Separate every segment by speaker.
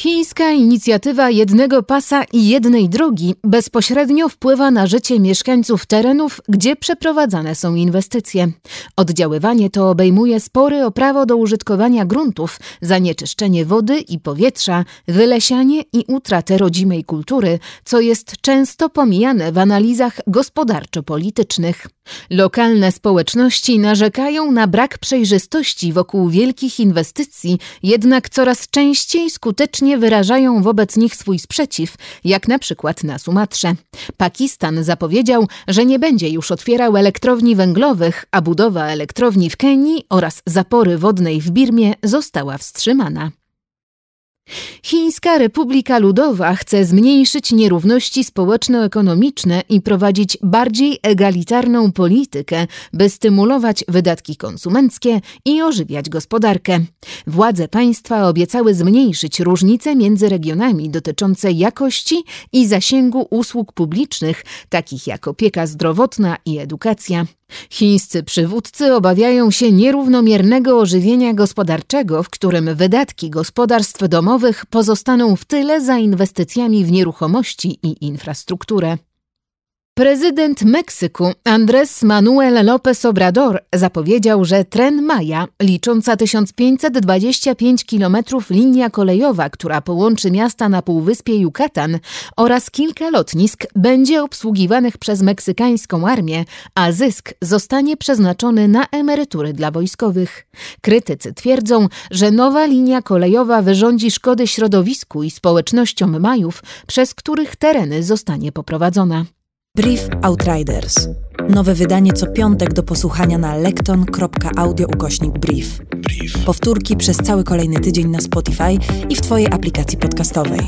Speaker 1: Chińska inicjatywa jednego pasa i jednej drogi bezpośrednio wpływa na życie mieszkańców terenów, gdzie przeprowadzane są inwestycje. Oddziaływanie to obejmuje spory o prawo do użytkowania gruntów, zanieczyszczenie wody i powietrza, wylesianie i utratę rodzimej kultury, co jest często pomijane w analizach gospodarczo-politycznych. Lokalne społeczności narzekają na brak przejrzystości wokół wielkich inwestycji, jednak coraz częściej skutecznie wyrażają wobec nich swój sprzeciw, jak na przykład na Sumatrze. Pakistan zapowiedział, że nie będzie już otwierał elektrowni węglowych, a budowa elektrowni w Kenii oraz zapory wodnej w Birmie została wstrzymana. Chińska Republika Ludowa chce zmniejszyć nierówności społeczno-ekonomiczne i prowadzić bardziej egalitarną politykę, by stymulować wydatki konsumenckie i ożywiać gospodarkę. Władze państwa obiecały zmniejszyć różnice między regionami dotyczące jakości i zasięgu usług publicznych, takich jak opieka zdrowotna i edukacja. Chińscy przywódcy obawiają się nierównomiernego ożywienia gospodarczego, w którym wydatki gospodarstw domowych pozostaną w tyle za inwestycjami w nieruchomości i infrastrukturę. Prezydent Meksyku Andrés Manuel López Obrador zapowiedział, że tren Maja, licząca 1525 km linia kolejowa, która połączy miasta na półwyspie Yucatan oraz kilka lotnisk, będzie obsługiwanych przez meksykańską armię, a zysk zostanie przeznaczony na emerytury dla wojskowych. Krytycy twierdzą, że nowa linia kolejowa wyrządzi szkody środowisku i społecznościom Majów, przez których tereny zostanie poprowadzona.
Speaker 2: Brief Outriders. Nowe wydanie co piątek do posłuchania na lekton.audio ukośnik brief.
Speaker 3: Brief.
Speaker 2: Powtórki przez cały kolejny tydzień na Spotify i w Twojej aplikacji podcastowej.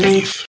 Speaker 3: Brief.